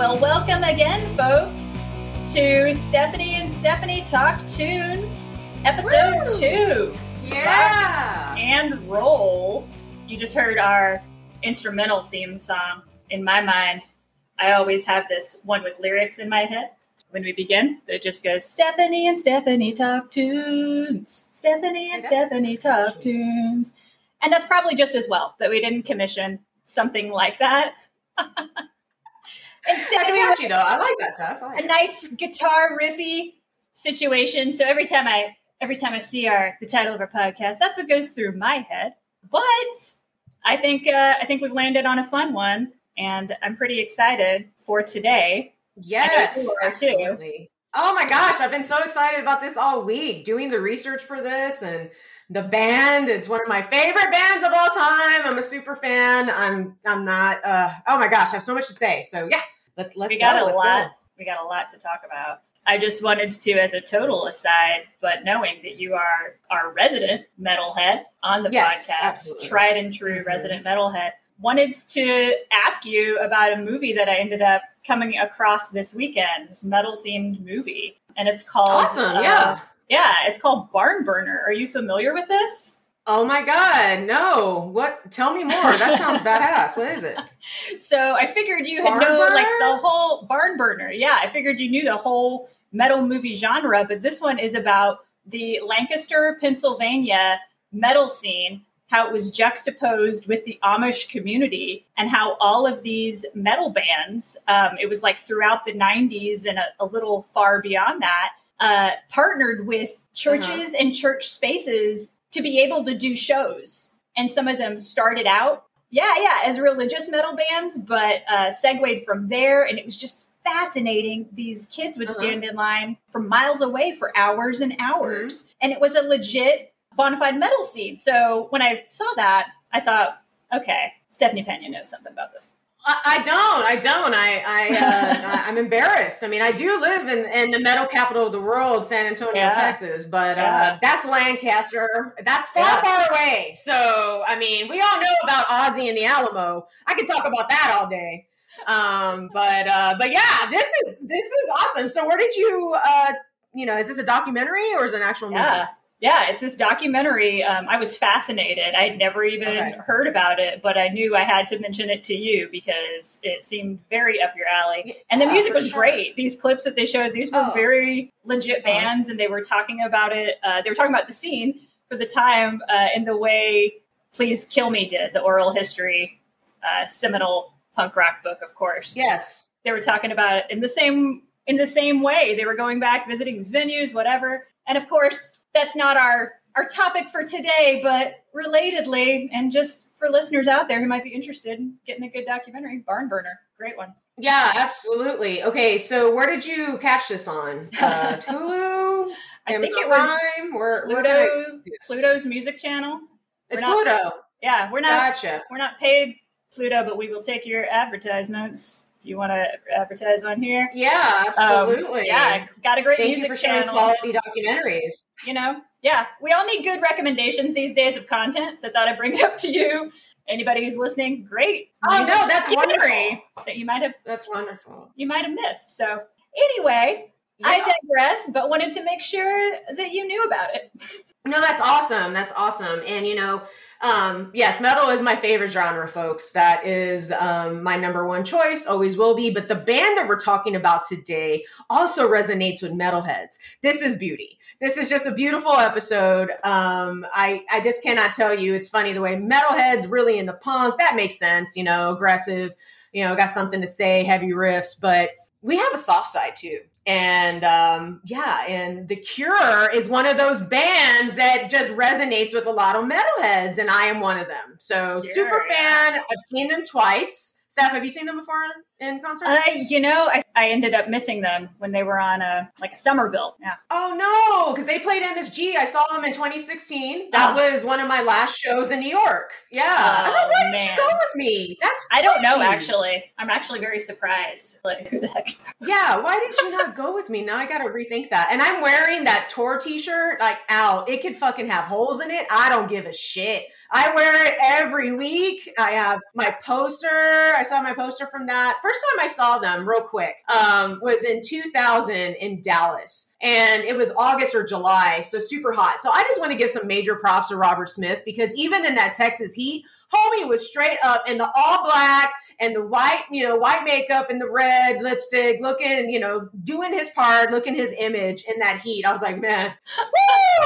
Well, welcome again, folks, to Stephanie and Stephanie Talk Tunes, episode Woo! two. Yeah. Rock and roll. You just heard our instrumental theme song. In my mind, I always have this one with lyrics in my head. When we begin, it just goes Stephanie and Stephanie Talk Tunes. Stephanie and Stephanie Talk. Tunes. And that's probably just as well that we didn't commission something like that. That's Instead, we went catchy though. I like that stuff. Like a nice guitar riffy situation. So every time I every time I see our the title of our podcast, that's what goes through my head. But I think uh, I think we've landed on a fun one, and I'm pretty excited for today. Yes, are, too. absolutely. Oh my gosh, I've been so excited about this all week, doing the research for this and the band. It's one of my favorite bands of all time. I'm a super fan. I'm I'm not uh oh my gosh, I have so much to say. So yeah, let, let's we got go. a let's lot. go. We got a lot to talk about. I just wanted to, as a total aside, but knowing that you are our resident metalhead on the Yes, podcast, absolutely. tried and true Mhm. resident metalhead, wanted to ask you about a movie that I ended up coming across this weekend. This metal themed movie, and it's called Awesome, uh, yeah. Yeah, it's called Barn Burner. Are you familiar with this? Oh my god, no. What tell me more. That sounds badass. What is it? So I figured you had Barn know like the whole barn burner. Yeah, I figured you knew the whole metal movie genre, but this one is about the Lancaster, Pennsylvania metal scene, how it was juxtaposed with the Amish community, and how all of these metal bands, um, it was like throughout the 90s and a, a little far beyond that, uh, partnered with churches and church spaces to be able to do shows. And some of them started out yeah, yeah, as religious metal bands, but uh, segued from there, and it was just fascinating. These kids would Uh-huh. stand in line from miles away for hours and hours, and it was a legit bona fide metal scene. So when I saw that, I thought, okay, Stephanie Pena knows something about this. I, I don't. I don't. I. I. Uh, I'm embarrassed. I mean, I do live in, in the metal capital of the world, San Antonio, Yeah. Texas, but Yeah. uh, that's Lancaster. That's far, Yeah. far away. So, I mean, we all know about Ozzy and the Alamo. I could talk about that all day. Um, but uh, but yeah, this is this is awesome. So, where did you? Uh, you know, is this a documentary or is it an actual movie? Yeah. It's this documentary. Um, I was fascinated. I'd never even Okay. heard about it, but I knew I had to mention it to you because it seemed very up your alley. And the Yeah, music was sure. great. These clips that they showed, these were Oh. very legit Uh-huh. bands, and they were talking about it. Uh, they were talking about the scene for the time uh, in the way Please Kill Me did, the oral history, uh, seminal punk rock book, of course Yes. they were talking about it in the same in the same way. They were going back, visiting these venues, whatever. And of course, that's not our our topic for today, but relatedly, and just for listeners out there who might be interested in getting a good documentary, Barn Burner, great one. Yeah, absolutely. Okay, so where did you catch this on? Uh, Hulu, I Amazon think it was Prime, where can I Pluto. Pluto's music channel. It's Pluto. Yeah, we're not Gotcha. we're not paid Pluto, but we will take your advertisements if you want to advertise on here. Yeah, Um, absolutely. yeah, got a great Thank music you for showing channel. quality documentaries. You know, yeah, we all need good recommendations these days of content. So I thought I'd bring it up to you. Anybody who's listening, great. Oh, music no, that's documentary that you might have That's wonderful. you might have missed. So anyway, I digress, but wanted to make sure that you knew about it. No, that's awesome. That's awesome. And you know, um, yes, metal is my favorite genre, folks. That is um, my number one choice, always will be. But the band that we're talking about today also resonates with metalheads. This is beauty. This is just a beautiful episode. Um, I I just cannot tell you. It's funny the way metalheads really into punk. That makes sense. You know, aggressive. You know, got something to say, heavy riffs, but we have a soft side too. And um, yeah, and The Cure is one of those bands that just resonates with a lot of metalheads, and I am one of them. So super yeah. fan. I've seen them twice. Steph, have you seen them before in concert? Uh, you know, I, I ended up missing them when they were on a like a summer bill. Yeah. oh no, because they played MSG. I saw them in 2016. That Oh. was one of my last shows in New York. Yeah. Oh, know. Why didn't you go with me? That's I don't know actually. I'm actually very surprised. Like who the heck? Yeah, why did you not go with me? Now I gotta rethink that. And I'm wearing that tour t-shirt, like ow, It could fucking have holes in it. I don't give a shit. I wear it every week. I have my poster. I saw my poster from that. First time I saw them, real quick, um, was in 2000 in Dallas. And it was August or July, so super hot. So I just want to give some major props to Robert Smith because even in that Texas heat, homie was straight up in the all black and the white, you know, white makeup and the red lipstick, looking, you know, doing his part, looking his image in that heat. I was like, man,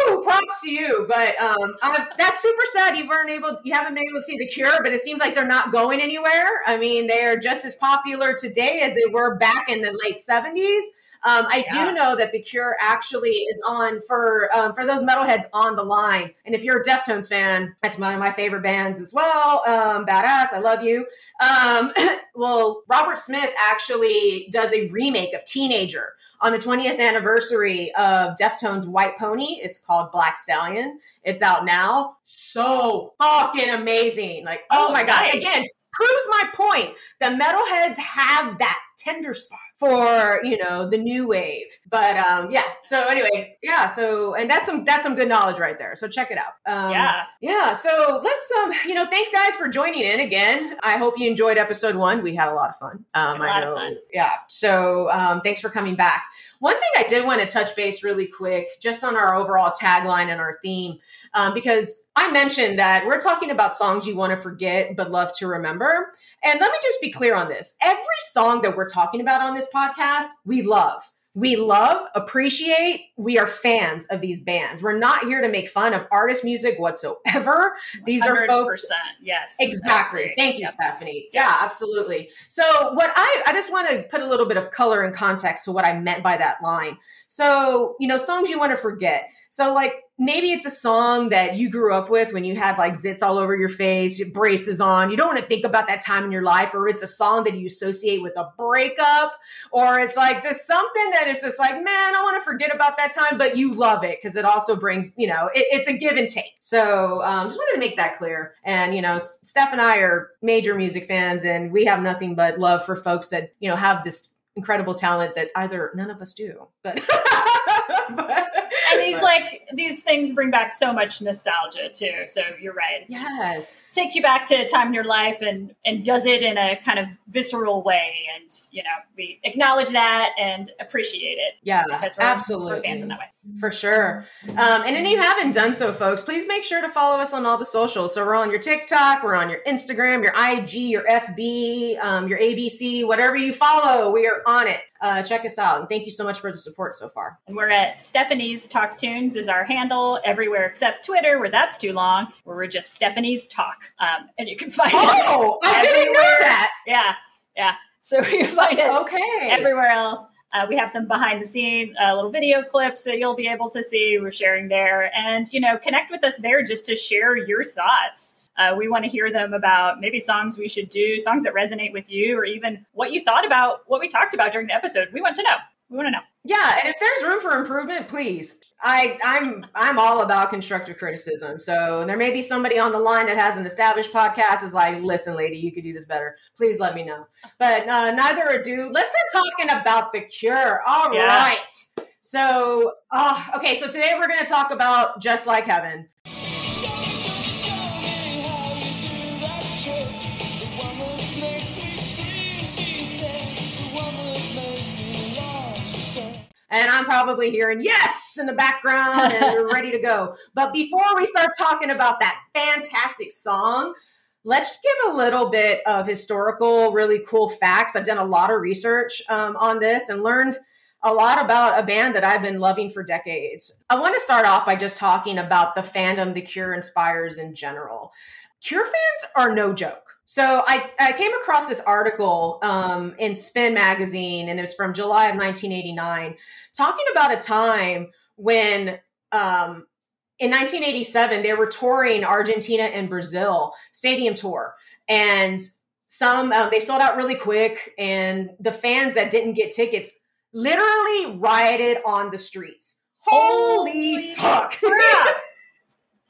woo, props to you. But um, I, that's super sad. You weren't able, you haven't been able to see the Cure, but it seems like they're not going anywhere. I mean, they are just as popular today as they were back in the late seventies. Um, I Yeah. do know that the Cure actually is on for um, for those metalheads on the line. And if you're a Deftones fan, that's one of my favorite bands as well. Um, badass, I love you. Um, well, Robert Smith actually does a remake of Teenager on the 20th anniversary of Deftones' White Pony. It's called Black Stallion. It's out now. So fucking amazing! Like, oh, Oh, my god! nice. Again, proves my point. The metalheads have that tender spot for you know the new wave. But um, yeah. So anyway, yeah. So and that's some that's some good knowledge right there. So check it out. Um, yeah. yeah, so let's um, you know, thanks guys for joining in again. I hope you enjoyed episode one. We had a lot of fun. Um, I know, yeah. So um, thanks for coming back. One thing I did want to touch base really quick, just on our overall tagline and our theme, um, because I mentioned that we're talking about songs you want to forget but love to remember. And let me just be clear on this: every song that we're talking about on this podcast, we love. We love, appreciate, we are fans of these bands. We're not here to make fun of artist music whatsoever. These are folks Yes. Exactly. Thank you, Yep. Stephanie. Yeah, absolutely. So, what I I just want to put a little bit of color and context to what I meant by that line. So, you know, songs you want to forget. So, like maybe it's a song that you grew up with when you had like zits all over your face, braces on. You don't want to think about that time in your life, or it's a song that you associate with a breakup, or it's like just something that is just like, man, I want to forget about that time, but you love it because it also brings, you know, it, it's a give and take. So, um, just wanted to make that clear. And you know, Steph and I are major music fans, and we have nothing but love for folks that you know have this incredible talent that either none of us do, but. but And these but- like these things bring back so much nostalgia too. So you're right. It's just- yes. takes you back to a time in your life and and does it in a kind of visceral way and you know we acknowledge that and appreciate it Yeah, because we're, absolutely. we're fans in that way For sure. Um, and if you haven't done so, folks, please make sure to follow us on all the socials. So we're on your TikTok, we're on your Instagram, your IG, your FB, um, your ABC, whatever you follow, we are on it. Uh, check us out. And thank you so much for the support so far. and we're at stephanie's talk tunes is our handle everywhere except twitter where that's too long where we're just stephanie's talk um, and you can find Oh, I didn't know that. yeah yeah so you find us Okay. everywhere else. Uh, we have some behind the scene uh, little video clips that you'll be able to see. We're sharing there, and you know, connect with us there just to share your thoughts. Uh, we want to hear them about maybe songs we should do, songs that resonate with you, or even what you thought about what we talked about during the episode. We want to know. We want to know. Yeah, and if there's room for improvement, please. I I'm I'm all about constructive criticism. So there may be somebody on the line that has an established podcast is like, listen, lady, you could do this better. Please let me know. But uh, neither ado, let's start talking about the cure. All yeah. right. So, uh, okay, so today we're going to talk about just like heaven. And I'm probably hearing yes in the background and we're ready to go. But before we start talking about that fantastic song, let's give a little bit of historical, really cool facts. I've done a lot of research um, on this and learned a lot about a band that I've been loving for decades. I want to start off by just talking about the fandom The Cure inspires in general. Cure fans are no joke. So I, I came across this article um, in Spin magazine, and it was from July of 1989, talking about a time when um, in 1987 they were touring Argentina and Brazil stadium tour, and some um, they sold out really quick, and the fans that didn't get tickets literally rioted on the streets. Holy, Holy fuck!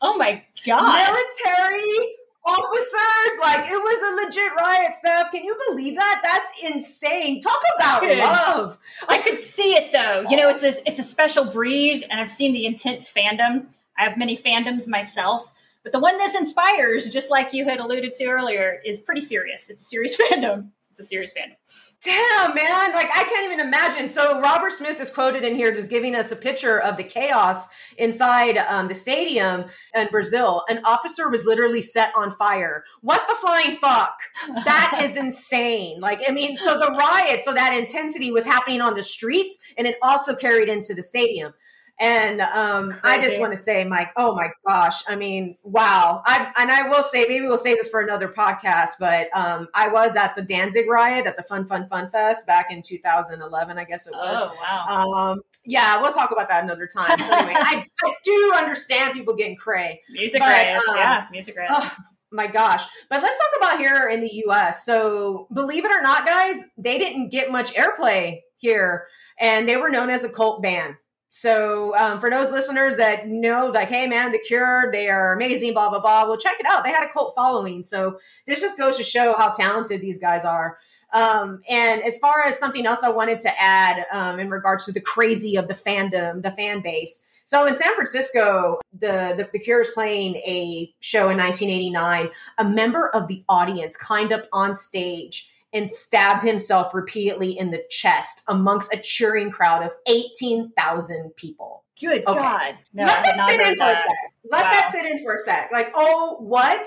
oh my god! Military officers. Like it was a legit riot stuff. Can you believe that? That's insane. Talk about love. I could see it though. You know, it's a it's a special breed, and I've seen the intense fandom. I have many fandoms myself. But the one this inspires, just like you had alluded to earlier, is pretty serious. It's a serious fandom. It's a serious fandom. Damn, man. Like, I can't even imagine. So, Robert Smith is quoted in here just giving us a picture of the chaos inside um, the stadium in Brazil. An officer was literally set on fire. What the flying fuck? That is insane. Like, I mean, so the riot, so that intensity was happening on the streets and it also carried into the stadium. And um, I just want to say, Mike, oh my gosh. I mean, wow. I, and I will say, maybe we'll save this for another podcast, but um, I was at the Danzig riot at the Fun Fun Fun Fest back in 2011, I guess it was. Oh, wow. Um, yeah, we'll talk about that another time. So anyway, I, I, do understand people getting cray. Music but, riots, um, yeah, music riots. Oh, my gosh. But let's talk about here in the US. So, believe it or not, guys, they didn't get much airplay here, and they were known as a cult band. So um, for those listeners that know, like, hey man, The Cure, they are amazing, blah blah blah. Well, check it out. They had a cult following. So this just goes to show how talented these guys are. Um, and as far as something else I wanted to add um, in regards to the crazy of the fandom, the fan base. So in San Francisco, the, the, the Cure is playing a show in 1989. A member of the audience climbed up on stage and stabbed himself repeatedly in the chest amongst a cheering crowd of 18,000 people. Good okay. God. No, Let that sit in for a sec. Let wow. that sit in for a sec. Like, oh, what?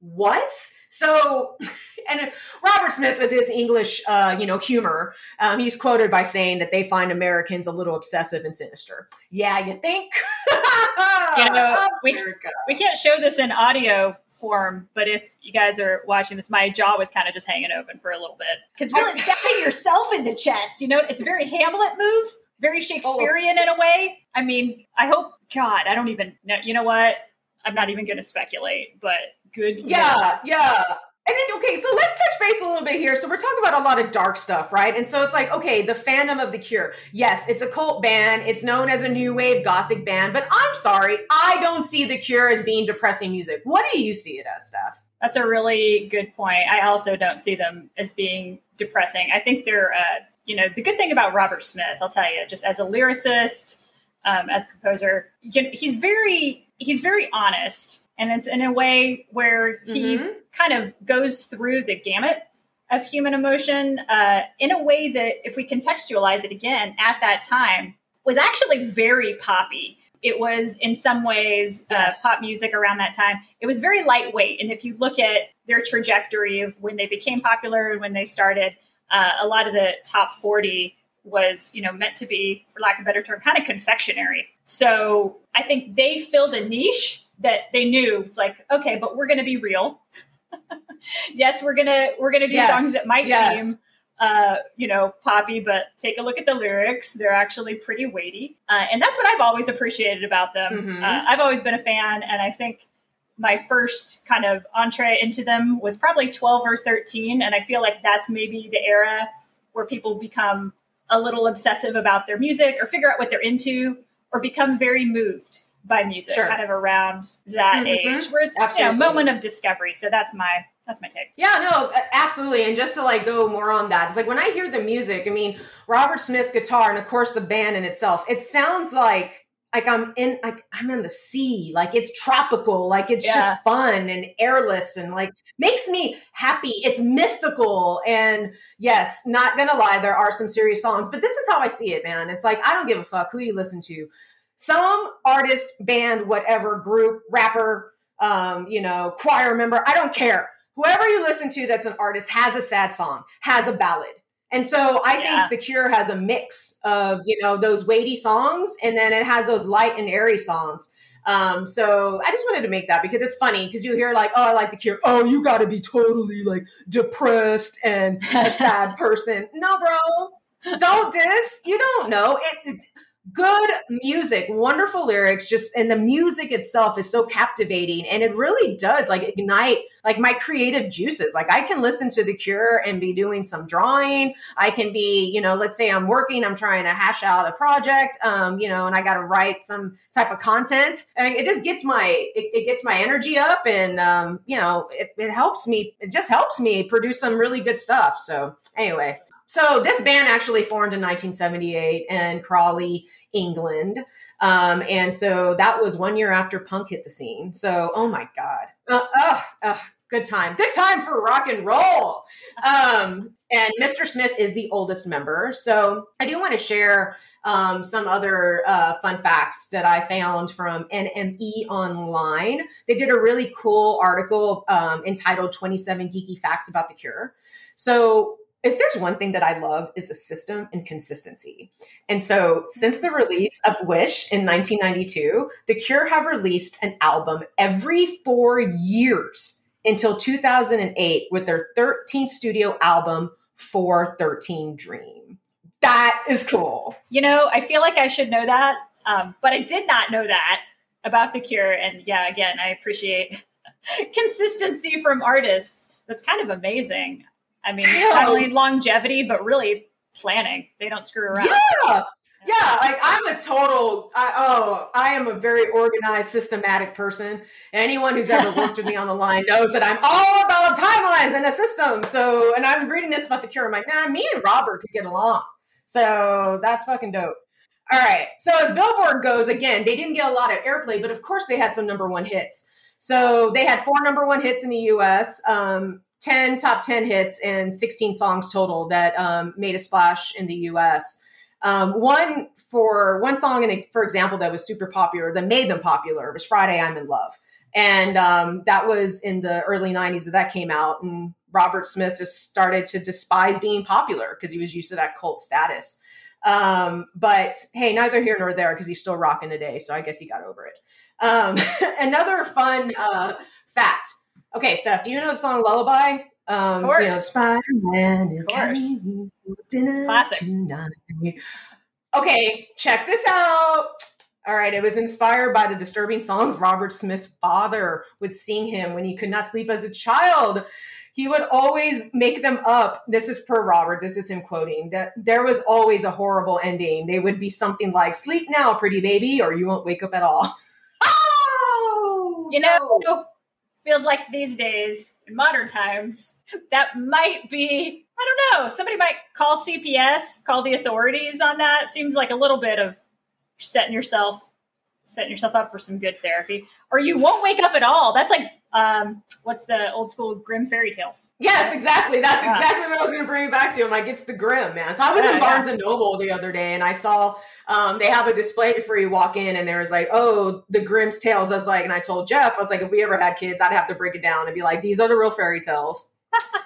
What? So, and Robert Smith, with his English, uh, you know, humor, um, he's quoted by saying that they find Americans a little obsessive and sinister. Yeah, you think? you know, we, we can't show this in audio form. But if you guys are watching this, my jaw was kind of just hanging open for a little bit because really stabbing yourself in the chest, you know, it's a very Hamlet move, very Shakespearean in a way. I mean, I hope God, I don't even know. You know what? I'm not even going to speculate, but good. Yeah, yeah. And then, okay, so let's touch base a little bit here. So we're talking about a lot of dark stuff, right? And so it's like, okay, the fandom of The Cure. Yes, it's a cult band. It's known as a new wave gothic band, but I'm sorry, I don't see The Cure as being depressing music. What do you see it as, Steph? That's a really good point. I also don't see them as being depressing. I think they're, uh, you know, the good thing about Robert Smith, I'll tell you, just as a lyricist, um, as a composer, he's very, he's very honest and it's in a way where he mm-hmm. kind of goes through the gamut of human emotion uh, in a way that, if we contextualize it again, at that time was actually very poppy. It was, in some ways, uh, yes. uh, pop music around that time. It was very lightweight. And if you look at their trajectory of when they became popular and when they started, uh, a lot of the top 40 was, you know, meant to be, for lack of a better term, kind of confectionery. So I think they filled a niche that they knew it's like okay but we're going to be real yes we're going to we're going to do yes. songs that might yes. seem uh, you know poppy but take a look at the lyrics they're actually pretty weighty uh, and that's what i've always appreciated about them mm-hmm. uh, i've always been a fan and i think my first kind of entree into them was probably 12 or 13 and i feel like that's maybe the era where people become a little obsessive about their music or figure out what they're into or become very moved by music Sure. kind of around that Mhm. age where it's Absolutely. you know moment of discovery so that's my that's my take Yeah, no, absolutely. And just to like go more on that, it's like when I hear the music, I mean, Robert Smith's guitar and of course the band in itself, it sounds like like I'm in like I'm in the sea, like it's tropical, like it's Yeah. just fun and airless and like makes me happy. It's mystical and yes, not gonna lie, there are some serious songs, but this is how I see it, man. It's like I don't give a fuck who you listen to. Some artist, band, whatever, group, rapper, um, you know, choir member, I don't care whoever you listen to that's an artist has a sad song, has a ballad. And so I Yeah. think The Cure has a mix of, you know, those weighty songs and then it has those light and airy songs. Um, so I just wanted to make that because it's funny because you hear like, oh, I like The Cure. Oh, you got to be totally like depressed and a sad person. No, bro, don't diss. You don't know. It, it- good music, wonderful lyrics, just and the music itself is so captivating and it really does like ignite like my creative juices. Like I can listen to The Cure and be doing some drawing. I can be, you know, let's say I'm working, I'm trying to hash out a project, um, you know, and I got to write some type of content. And it just gets my it, it gets my energy up and um, you know, it, it helps me, it just helps me produce some really good stuff. So anyway, so this band actually formed in 1978 in Crawley, England. Um, and so that was one year after punk hit the scene. So, oh my God. Uh, uh, uh, good time. Good time for rock and roll. Um, and Mr. Smith is the oldest member. So I do want to share um, some other uh, fun facts that I found from NME Online. They did a really cool article um, entitled 27 Geeky Facts About the Cure. So if there's one thing that I love is a system and consistency. And so since the release of Wish in 1992, The Cure have released an album every four years until 2008 with their 13th studio album, 4:13 Dream. That is cool. you know i feel like i should know that um, but i did not know that about the cure and yeah again i appreciate consistency from artists that's kind of amazing i mean not only longevity but really planning they don't screw around Yeah. Yeah, like I'm a total. I, oh, I am a very organized, systematic person. Anyone who's ever worked with me on the line knows that I'm all about timelines and a system. So, and I'm reading this about the cure. I'm like, nah, me and Robert could get along. So that's fucking dope. All right. So as Billboard goes, again, they didn't get a lot of airplay, but of course they had some number one hits. So they had four number one hits in the U.S. Um, 10 top 10 hits and 16 songs total that um, made a splash in the US. Um, one for one song, in, for example, that was super popular, that made them popular was Friday I'm in Love. And um, that was in the early 90s that that came out. And Robert Smith just started to despise being popular because he was used to that cult status. Um, but hey, neither here nor there because he's still rocking today. So I guess he got over it. Um, another fun uh, fact. Okay, Steph, do you know the song Lullaby? Um, Of course. You know, Spider-Man is Of course. dinner classic. tonight. Okay, check this out. All right, it was inspired by the disturbing songs Robert Smith's father would sing him when he could not sleep as a child. He would always make them up. This is per Robert, this is him quoting that there was always a horrible ending. They would be something like, Sleep now, pretty baby, or you won't wake up at all. oh, you no. Feels like these days in modern times that might be i don't know somebody might call cps call the authorities on that. Seems like a little bit of setting yourself setting yourself up for some good therapy. Or you won't wake up at all. That's like um what's the old school Grimm fairy tales Yes, exactly. That's Yeah. exactly what I was going to bring you back to. I'm like, it's the Grimm, man. So I was Yeah, in Barnes and Noble the other day, and I saw um, they have a display before you walk in, and there was like, oh, the Grimm's tales. I was like, and I told Jeff, I was like, if we ever had kids, I'd have to break it down and be like, these are the real fairy tales.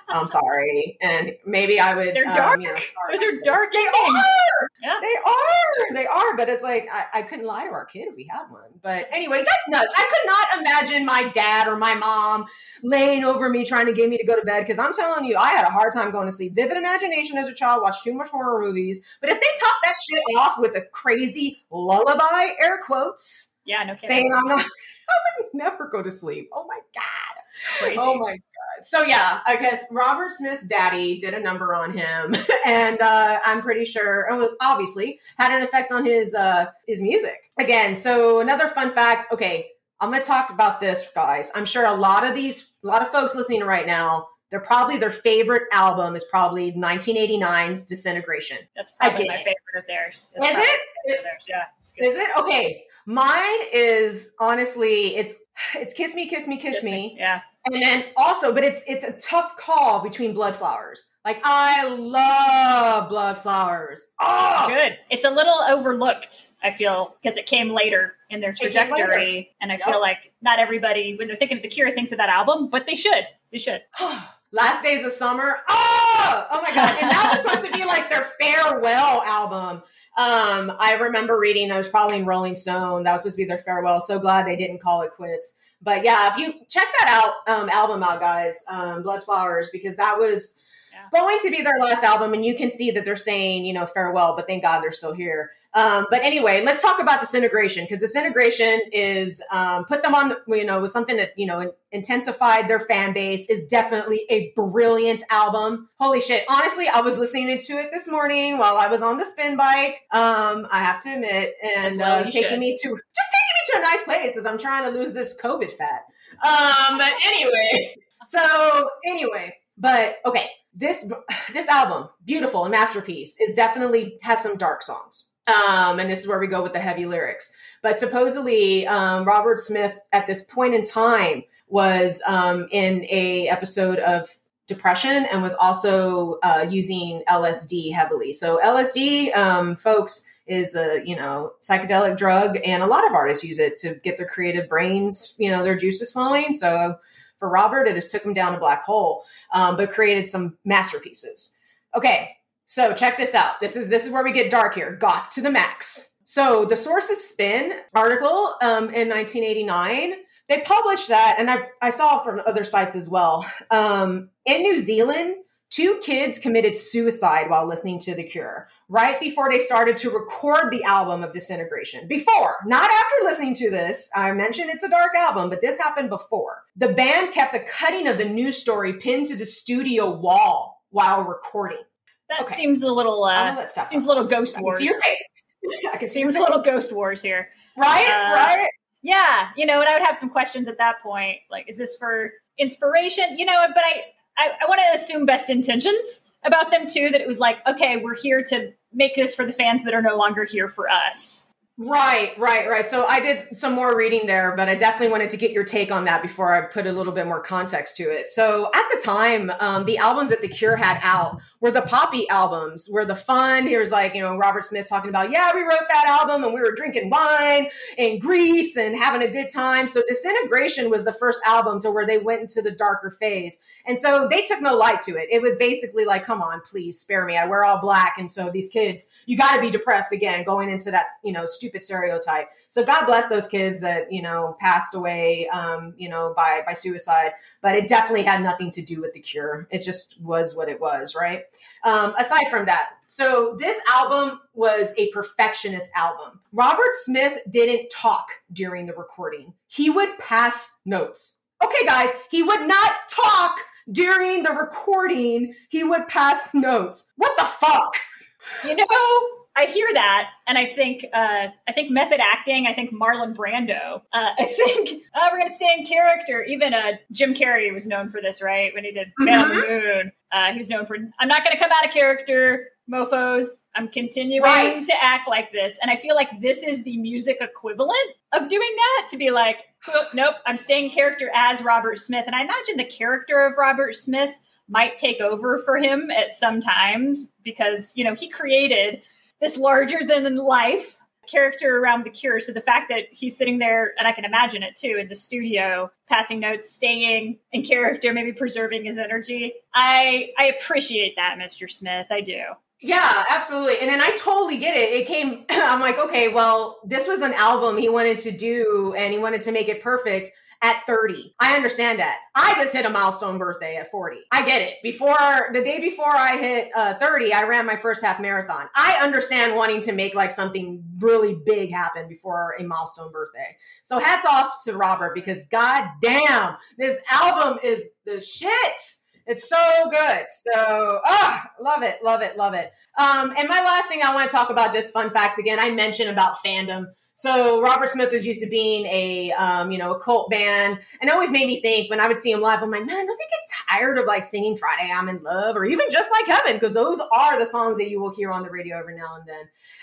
I'm sorry, and maybe I would. they're um, dark you know, those are dark They are. Yeah. They are. They are. But it's like I, I couldn't lie to our kid if we had one. But anyway, that's nuts. I could not imagine my dad or my mom laying over me trying to get me to go to bed because I'm telling you, I had a hard time going to sleep. Vivid imagination as a child, watched too much horror movies. But if they top that shit off with a crazy lullaby, air quotes, yeah no kidding saying I'm not, I would never go to sleep. Oh my god. crazy Oh my god. So yeah, I guess Robert Smith's daddy did a number on him, and uh, I'm pretty sure, oh, obviously, had an effect on his uh, his music. Again, so another fun fact. Okay, I'm going to talk about this, guys. I'm sure a lot of these, a lot of folks listening right now, they're probably their favorite album is probably 1989's Disintegration. That's probably my favorite of theirs. That's is it? Theirs. Yeah. Is it okay? Mine is honestly, it's it's Kiss Me, Kiss Me, Kiss, kiss me. me. Yeah. And then also, but it's it's a tough call between Bloodflowers. Like I love Bloodflowers. Oh, good. It's a little overlooked. I feel because it came later in their trajectory, and I yep. feel like not everybody, when they're thinking of the Cure, thinks of that album, but they should. They should. Last Days of Summer. Oh, oh my god! And that was supposed to be like their farewell album. Um, I remember reading that was probably in Rolling Stone. That was supposed to be their farewell. So glad they didn't call it quits. But yeah, if you check that out, um, album out, guys, um, Bloodflowers, because that was yeah. going to be their last album, and you can see that they're saying, you know, farewell. But thank God they're still here. Um, but anyway, let's talk about disintegration because disintegration is um, put them on, you know, with something that you know intensified their fan base. Is definitely a brilliant album. Holy shit! Honestly, I was listening to it this morning while I was on the spin bike. Um, I have to admit, and well uh, taking should. me to just taking me to a nice place as I'm trying to lose this COVID fat. Um, but anyway, so anyway, but okay, this this album, beautiful and masterpiece, is definitely has some dark songs um, and this is where we go with the heavy lyrics. But supposedly, um, Robert Smith at this point in time was um, in a episode of depression and was also uh, using LSD heavily. So LSD, um, folks, is a you know psychedelic drug, and a lot of artists use it to get their creative brains, you know, their juices flowing. So for Robert, it just took him down a black hole, um, but created some masterpieces. Okay, so check this out. This is this is where we get dark here. Goth to the max. So the Sources Spin article um, in 1989, they published that, and I I saw from other sites as well. Um, in New Zealand, two kids committed suicide while listening to The Cure right before they started to record the album of Disintegration. Before, not after listening to this. I mentioned it's a dark album, but this happened before. The band kept a cutting of the news story pinned to the studio wall while recording. That okay. seems a little uh, seems a little ghost wars. your face. Seems a little ghost wars here. Right, uh, right. Yeah, you know, and I would have some questions at that point. Like, is this for inspiration? You know, but I I, I want to assume best intentions about them too. That it was like, okay, we're here to make this for the fans that are no longer here for us. Right, right, right. So I did some more reading there, but I definitely wanted to get your take on that before I put a little bit more context to it. So at the time, um, the albums that The Cure had out were the poppy albums, were the fun. Here's like, you know, Robert Smith talking about, yeah, we wrote that album and we were drinking wine in Greece and having a good time. So Disintegration was the first album to where they went into the darker phase. And so they took no light to it. It was basically like, come on, please spare me. I wear all black. And so these kids, you got to be depressed again, going into that, you know, stupid stereotype. So God bless those kids that, you know, passed away, um, you know, by, by suicide, but it definitely had nothing to do with the cure. It just was what it was. Right. Um, aside from that, so this album was a perfectionist album. Robert Smith didn't talk during the recording. He would pass notes. Okay, guys, he would not talk during the recording. He would pass notes. What the fuck? You know, I hear that, and I think uh, I think method acting. I think Marlon Brando. Uh, I think uh, we're gonna stay in character. Even uh, Jim Carrey was known for this, right? When he did mm-hmm. Man on the. Moon, uh, he was known for I'm not gonna come out of character, mofo's. I'm continuing right. to act like this, and I feel like this is the music equivalent of doing that. To be like, nope, I'm staying character as Robert Smith, and I imagine the character of Robert Smith might take over for him at some times because you know he created this larger than life character around the cure. So the fact that he's sitting there, and I can imagine it too, in the studio, passing notes, staying in character, maybe preserving his energy. I I appreciate that, Mr. Smith. I do. Yeah, absolutely. And then I totally get it. It came, I'm like, okay, well, this was an album he wanted to do and he wanted to make it perfect at 30. I understand that. I just hit a milestone birthday at 40. I get it. Before the day before I hit uh, 30, I ran my first half marathon. I understand wanting to make like something really big happen before a milestone birthday. So hats off to Robert because god damn, this album is the shit. It's so good. So, ah, love it, love it, love it. Um, and my last thing I want to talk about, just fun facts again. I mentioned about fandom. So Robert Smith was used to being a um, you know a cult band, and always made me think when I would see him live. I'm like, man, don't they get tired of like singing "Friday I'm in Love" or even "Just Like Heaven"? Because those are the songs that you will hear on the radio every now and then.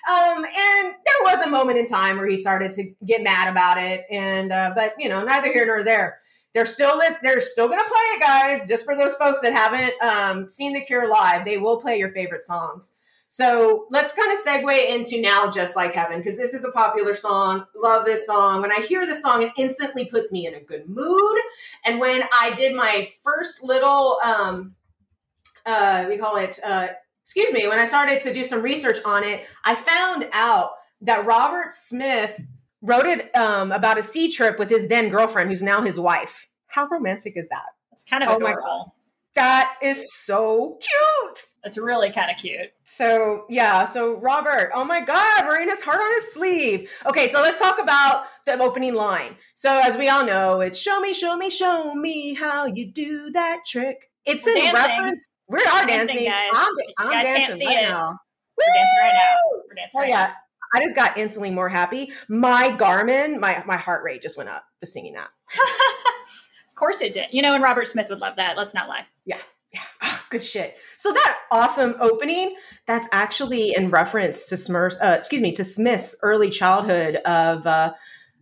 Um, and there was a moment in time where he started to get mad about it, and uh, but you know, neither here nor there. They're still they're still gonna play it, guys. Just for those folks that haven't um, seen The Cure live, they will play your favorite songs. So let's kind of segue into now Just Like Heaven, because this is a popular song. Love this song. When I hear this song, it instantly puts me in a good mood. And when I did my first little, um, uh, we call it, uh, excuse me, when I started to do some research on it, I found out that Robert Smith wrote it um, about a sea trip with his then girlfriend, who's now his wife. How romantic is that? It's kind of oh adorable. That is so cute. It's really kind of cute. So, yeah. So, Robert, oh my God, wearing his heart on his sleeve. Okay, so let's talk about the opening line. So, as we all know, it's show me, show me, show me how you do that trick. It's We're in dancing. reference. We are dancing. dancing. Guys. I'm, I'm guys dancing right it. now. We're dancing right now. We're dancing oh, right yeah. Now. I just got instantly more happy. My Garmin, my my heart rate just went up just singing that. of course it did. You know, and Robert Smith would love that. Let's not lie. Yeah. Yeah. Oh, good shit. So that awesome opening, that's actually in reference to Smurfs, uh, excuse me, to Smith's early childhood of uh,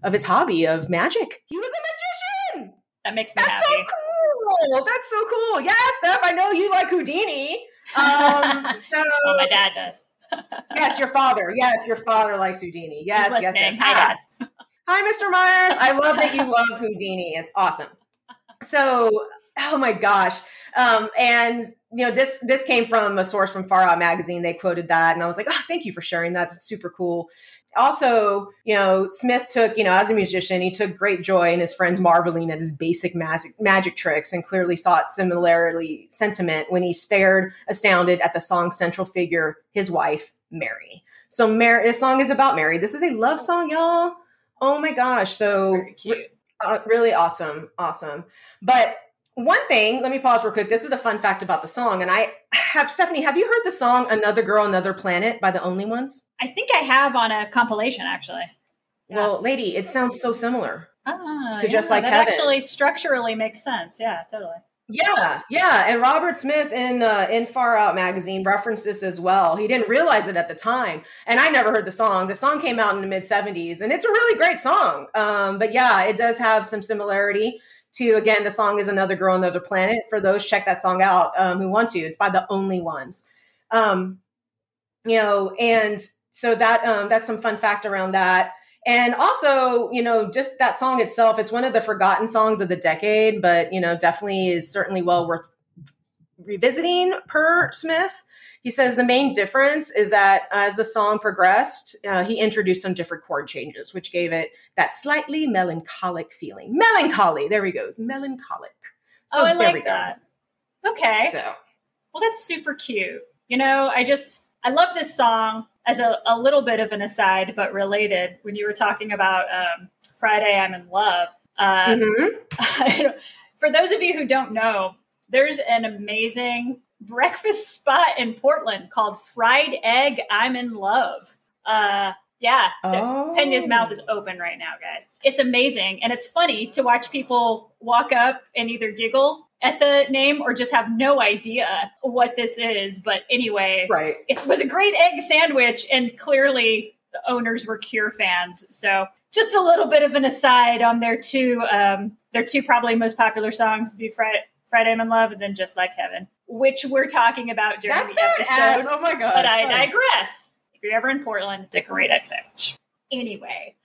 of his hobby of magic. He was a magician. That makes me that's happy. so cool. That's so cool. Yeah, Steph, I know you like Houdini. Um, so, well, my dad does yes, your father. Yes, your father likes Houdini. Yes, yes, yes. Hi, Dad. Hi, Mr. Myers. I love that you love Houdini. It's awesome. So, oh my gosh. Um, and you know, this this came from a source from Far Out Magazine. They quoted that, and I was like, oh, thank you for sharing that. It's super cool. Also, you know, Smith took, you know, as a musician, he took great joy in his friends marveling at his basic magic, magic tricks and clearly sought similarly sentiment when he stared astounded at the song's central figure, his wife, Mary. So, Mary, this song is about Mary. This is a love song, y'all. Oh my gosh. So, uh, really awesome. Awesome. But one thing, let me pause real quick. This is a fun fact about the song. And I have, Stephanie, have you heard the song Another Girl, Another Planet by the Only Ones? I think I have on a compilation, actually. Yeah. Well, lady, it sounds so similar ah, to yeah, Just Like that Heaven. actually structurally makes sense. Yeah, totally. Yeah, yeah, and Robert Smith in uh, in Far Out magazine referenced this as well. He didn't realize it at the time, and I never heard the song. The song came out in the mid '70s, and it's a really great song. Um, but yeah, it does have some similarity to again the song is another girl on another planet. For those check that song out um, who want to. It's by the only ones. Um, you know and so that um, that's some fun fact around that. And also you know just that song itself it's one of the forgotten songs of the decade but you know definitely is certainly well worth revisiting per smith he says the main difference is that as the song progressed, uh, he introduced some different chord changes, which gave it that slightly melancholic feeling. Melancholy. There he goes. Melancholic. So oh, I like that. Okay. So. Well, that's super cute. You know, I just, I love this song as a, a little bit of an aside, but related. When you were talking about um, Friday, I'm in Love. Uh, mm-hmm. for those of you who don't know, there's an amazing breakfast spot in Portland called Fried Egg I'm in Love. Uh, yeah, so oh. Pena's mouth is open right now, guys. It's amazing. And it's funny to watch people walk up and either giggle at the name or just have no idea what this is. But anyway, right. it was a great egg sandwich, and clearly the owners were Cure fans. So just a little bit of an aside on their two, um, their two probably most popular songs be Friday, Friday I'm in Love and then Just Like Heaven which we're talking about during That's the episode. Oh my god! But I digress. If you're ever in Portland, it's a great egg sandwich. Anyway,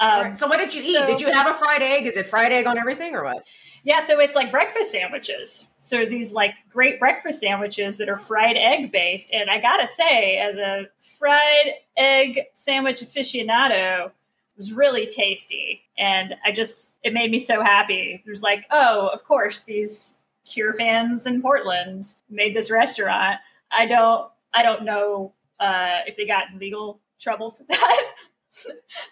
um, right. so what did you eat? So, did you have a fried egg? Is it fried egg on everything or what? Yeah, so it's like breakfast sandwiches. So these like great breakfast sandwiches that are fried egg based. And I gotta say, as a fried egg sandwich aficionado, it was really tasty. And I just, it made me so happy. It was like, oh, of course, these Cure fans in Portland made this restaurant. I don't, I don't know uh, if they got legal trouble for that.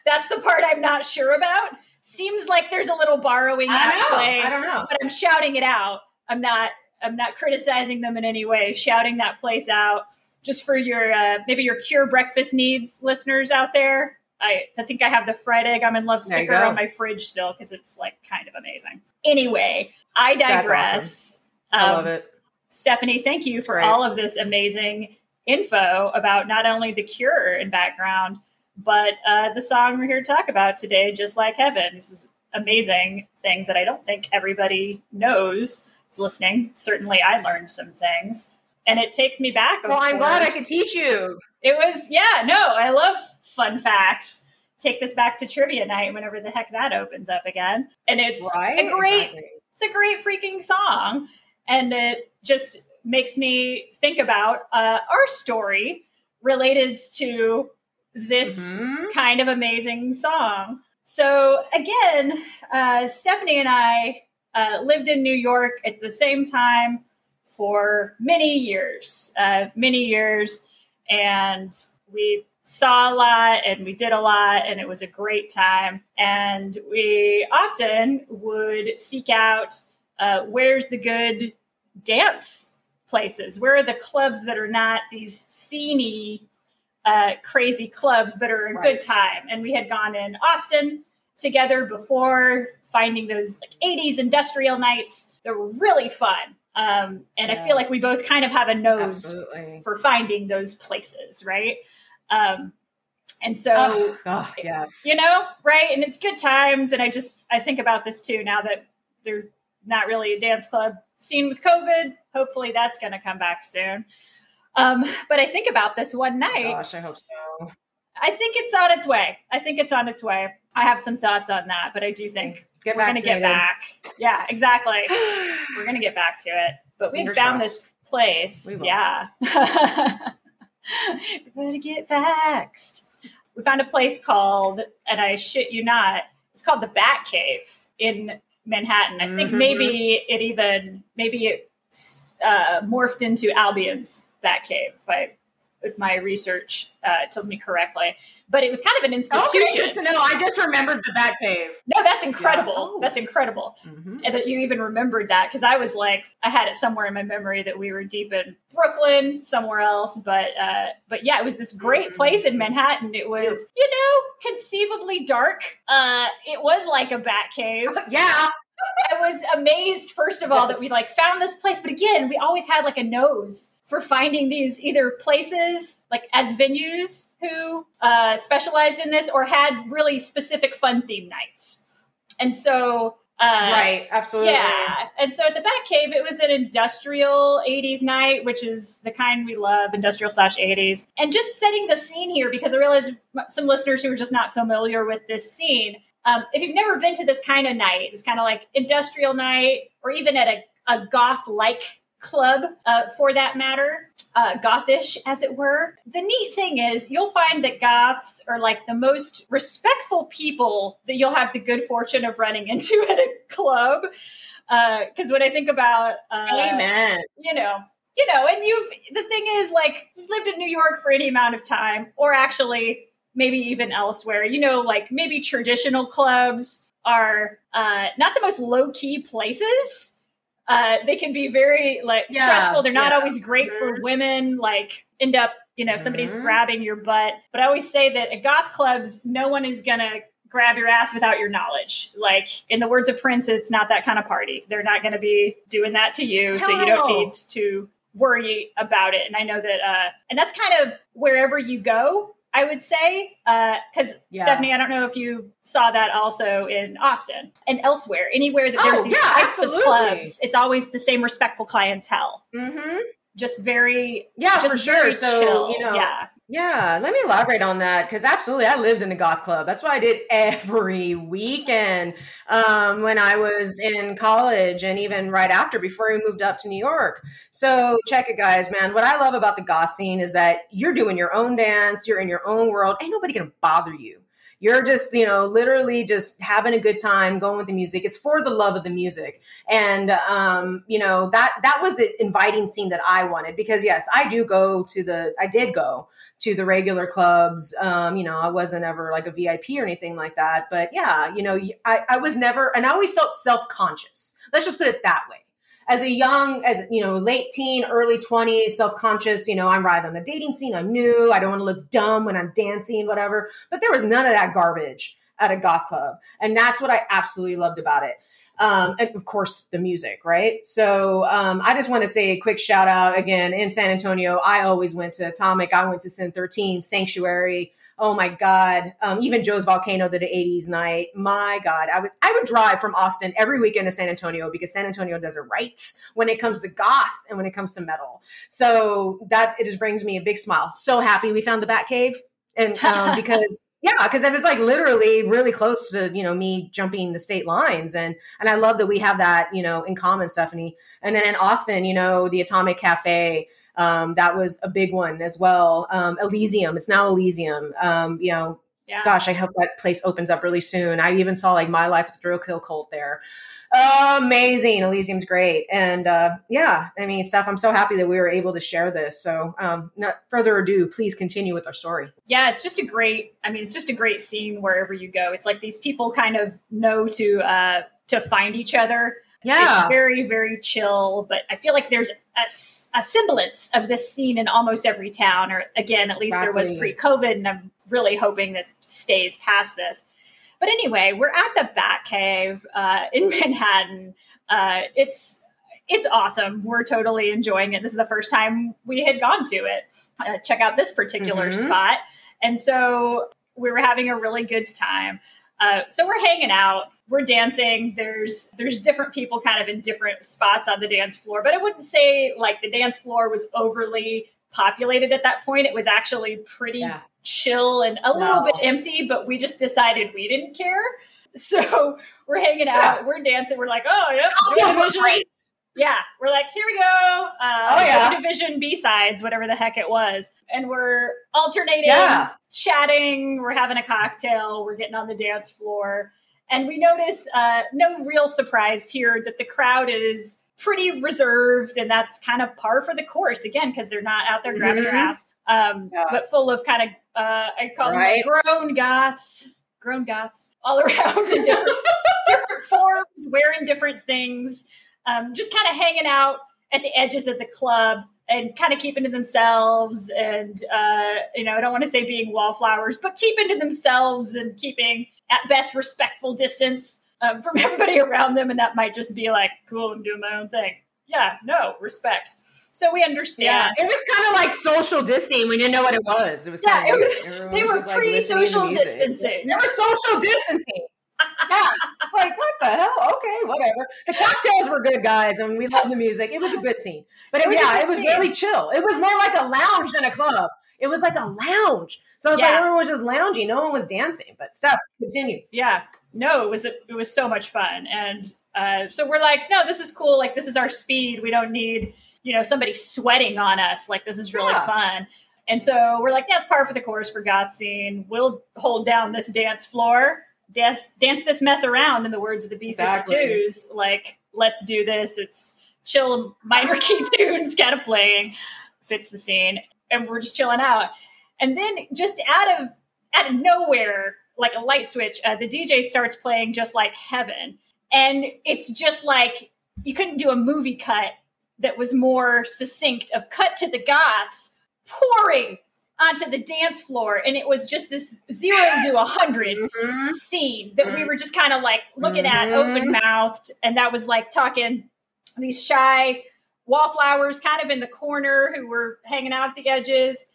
That's the part I'm not sure about. Seems like there's a little borrowing I know. play, I don't know. but I'm shouting it out. I'm not, I'm not criticizing them in any way. Shouting that place out just for your uh, maybe your Cure breakfast needs listeners out there. I, I think I have the fried egg I'm in love sticker on my fridge still because it's like kind of amazing. Anyway, I digress. I Um, love it. Stephanie, thank you for all of this amazing info about not only the cure and background, but uh, the song we're here to talk about today, Just Like Heaven. This is amazing things that I don't think everybody knows listening. Certainly, I learned some things. And it takes me back. Well, I'm glad I could teach you. It was, yeah, no, I love fun facts. Take this back to trivia night whenever the heck that opens up again. And it's Right? a great Exactly. It's a great freaking song. And it just makes me think about uh, our story related to this Mhm. kind of amazing song. So again uh, stephanie and i uh, lived in new york at the same time for many years uh, many years. And we saw a lot and we did a lot and it was a great time and we often would seek out uh, where's the good dance places where are the clubs that are not these sceney uh, crazy clubs but are a Right. good time and we had gone in austin together before finding those like 80s industrial nights that were really fun um, and i feel like we both kind of have a nose Absolutely. for finding those places, right? Um, and so, Oh, oh, yes. you know, right? And it's good times. And I just, I think about this too now that they're not really a dance club scene with COVID. Hopefully that's going to come back soon. Um, but I think about this one night. gosh, I hope so. I think it's on its way. I think it's on its way. I have some thoughts on that, but I do think Get we're going to get back. Yeah, exactly. We're going to get back to it. But we found this place. We. Yeah. we're get vaxxed. We found a place called, and I shit you not, it's called the Bat Cave in Manhattan. I think Mhm. maybe it even, maybe it uh, morphed into Albion's Bat Cave. If, I, if my research uh, tells me correctly. But it was kind of an institution. Okay, good to know. I just remembered the Bat Cave. No, that's incredible. Oh. That's incredible. Mhm. And that you even remembered that because I was like, I had it somewhere in my memory that we were deep in Brooklyn, somewhere else. But uh, but yeah, it was this great Mhm. place in Manhattan. It was, you know, conceivably dark. Uh, it was like a bat cave. Yeah. I was amazed, first of all, that we like found this place. But again, we always had like a nose for finding these either places like as venues who uh, specialized in this or had really specific fun theme nights. And so, uh, right. Absolutely. yeah. And so at the Bat Cave, it was an industrial 80s night, which is the kind we love, industrial slash 80s. And just setting the scene here, because I realize some listeners who are just not familiar with this scene. Um, if you've never been to this kind of night, it's kind of like industrial night, or even at a, a goth like club uh, for that matter, uh, gothish as it were. The neat thing is, you'll find that goths are like the most respectful people that you'll have the good fortune of running into at a club. Because when I think about, uh, Amen. you know, you know, and you've the thing is like you've lived in New York for any amount of time, or actually maybe even elsewhere. You know, like maybe traditional clubs are uh, not the most low key places. Uh, they can be very like Yeah, stressful. They're not yeah. always great for Mhm. women. Like end up, you know, somebody's Mhm. grabbing your butt. But I always say that at goth clubs, no one is gonna grab your ass without your knowledge. Like in the words of Prince, it's not that kind of party. They're not going to be doing that to you, so you don't need to worry about it. And I know that, uh, and that's kind of wherever you go. I would say, because Yeah. Stephanie, I don't know if you saw that also in Austin and elsewhere, anywhere that there's Oh, these yeah, types absolutely. of clubs, it's always the same respectful clientele. Mm-hmm. Just very, Yeah, just for sure. So, chill. you know, yeah, Yeah, let me elaborate on that because absolutely, I lived in a goth club. That's what I did every weekend um, when I was in college and even right after before we moved up to New York. So, check it, guys, man. What I love about the goth scene is that you're doing your own dance, you're in your own world. Ain't nobody gonna bother you. You're just, you know, literally just having a good time, going with the music. It's for the love of the music. And um, you know, that that was the inviting scene that I wanted because yes, I do go to the I did go to the regular clubs. Um, you know, I wasn't ever like a VIP or anything like that. But yeah, you know, I, I was never, and I always felt self conscious. Let's just put it that way. As a young, as you know, late teen, early 20s, self conscious, you know, I'm right on the dating scene. I'm new. I don't want to look dumb when I'm dancing, whatever. But there was none of that garbage at a goth club. And that's what I absolutely loved about it um, and of course the music, right? So um, I just want to say a quick shout out again in San Antonio. I always went to Atomic. I went to Sin 13, Sanctuary. Oh my God! Um, even Joe's Volcano did an '80s night. My God, I would I would drive from Austin every weekend to San Antonio because San Antonio does it right when it comes to goth and when it comes to metal. So that it just brings me a big smile. So happy we found the Bat Cave, and um, because yeah, because it was like literally really close to you know me jumping the state lines, and and I love that we have that you know in common, Stephanie. And then in Austin, you know, the Atomic Cafe, um, that was a big one as well. Um, Elysium, it's now Elysium. Um, you know, yeah. gosh, I hope that place opens up really soon. I even saw like My Life with the Thrill Kill Cult there amazing. Elysium's great. And uh, yeah, I mean, Steph, I'm so happy that we were able to share this. So, um, not further ado, please continue with our story. Yeah, it's just a great, I mean, it's just a great scene wherever you go. It's like these people kind of know to, uh, to find each other. Yeah. It's very, very chill, but I feel like there's a, a semblance of this scene in almost every town, or again, at least exactly. there was pre COVID, and I'm really hoping that stays past this. But anyway, we're at the Batcave uh, in Manhattan. Uh, it's it's awesome. We're totally enjoying it. This is the first time we had gone to it. Uh, check out this particular mm-hmm. spot. And so we were having a really good time. Uh, so we're hanging out, we're dancing. There's there's different people kind of in different spots on the dance floor, but I wouldn't say like the dance floor was overly populated at that point. It was actually pretty yeah chill and a little bit empty, but we just decided we didn't care. So we're hanging out, yeah. we're dancing, we're like, oh, yep, oh, great. Yeah, we're like, here we go. Uh, oh, yeah. Division B sides, whatever the heck it was. And we're alternating, yeah. chatting, we're having a cocktail, we're getting on the dance floor. And we notice, uh, no real surprise here, that the crowd is pretty reserved. And that's kind of par for the course, again, because they're not out there grabbing mm-hmm. your ass um, yeah. but full of kind of uh, I call right. them grown goths, grown goths all around in different, different forms, wearing different things, um, just kind of hanging out at the edges of the club and kind of keeping to themselves. And uh, you know, I don't want to say being wallflowers, but keeping to themselves and keeping at best respectful distance um, from everybody around them. And that might just be like, cool, I'm doing my own thing. Yeah, no respect. So we understand. Yeah, it was kind of like social distancing. We didn't know what it was. It was yeah, it was. They were pre social distancing. They were social distancing. yeah, like what the hell? Okay, whatever. The cocktails were good, guys, and we loved the music. It was a good scene, but it, was yeah, it was scene. really chill. It was more like a lounge than a club. It was like a lounge. So it's yeah. like everyone was just lounging. No one was dancing. But stuff continue. Yeah, no, it was a, it was so much fun, and uh, so we're like, no, this is cool. Like this is our speed. We don't need you know, somebody sweating on us. Like, this is really yeah. fun. And so we're like, yeah, it's par for the course for Goth Scene. We'll hold down this dance floor, dance, dance this mess around, in the words of the B 52s. Exactly. Like, let's do this. It's chill minor key tunes kind of playing, fits the scene. And we're just chilling out. And then just out of out of nowhere, like a light switch, uh, the DJ starts playing just like heaven. And it's just like you couldn't do a movie cut that was more succinct of cut to the goths pouring onto the dance floor and it was just this zero to a 100 mm-hmm. scene that we were just kind of like looking mm-hmm. at open mouthed and that was like talking these shy wallflowers kind of in the corner who were hanging out at the edges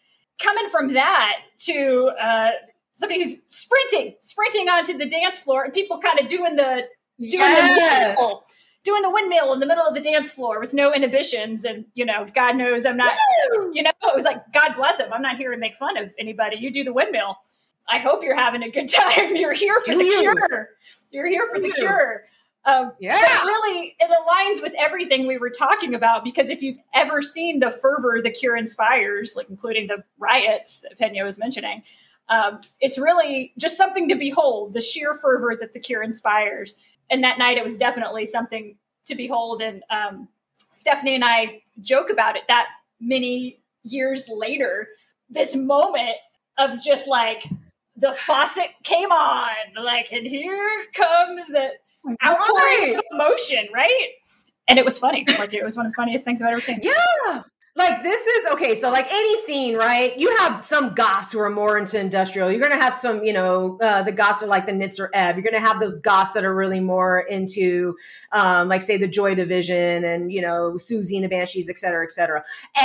coming from that to uh, somebody who's sprinting sprinting onto the dance floor and people kind of doing the doing yes. the doing the windmill in the middle of the dance floor with no inhibitions. And, you know, God knows I'm not, you know, it was like, God bless him. I'm not here to make fun of anybody. You do the windmill. I hope you're having a good time. You're here for the cure. You're here for the cure. Um, yeah. But really, it aligns with everything we were talking about because if you've ever seen the fervor the cure inspires, like including the riots that Pena was mentioning, Um, it's really just something to behold, the sheer fervor that the cure inspires. And that night, it was definitely something to behold. And um, Stephanie and I joke about it that many years later, this moment of just like the faucet came on, like, and here comes the outpouring of emotion, right? And it was funny. Like, it was one of the funniest things I've ever seen. Yeah. Like this is okay. So like any scene, right? You have some goths who are more into industrial. You're gonna have some, you know, uh, the goths are like the Nitzer Ebb. You're gonna have those goths that are really more into, um, like say the Joy Division and you know Siouxsie and the Banshees, et cetera, et cetera.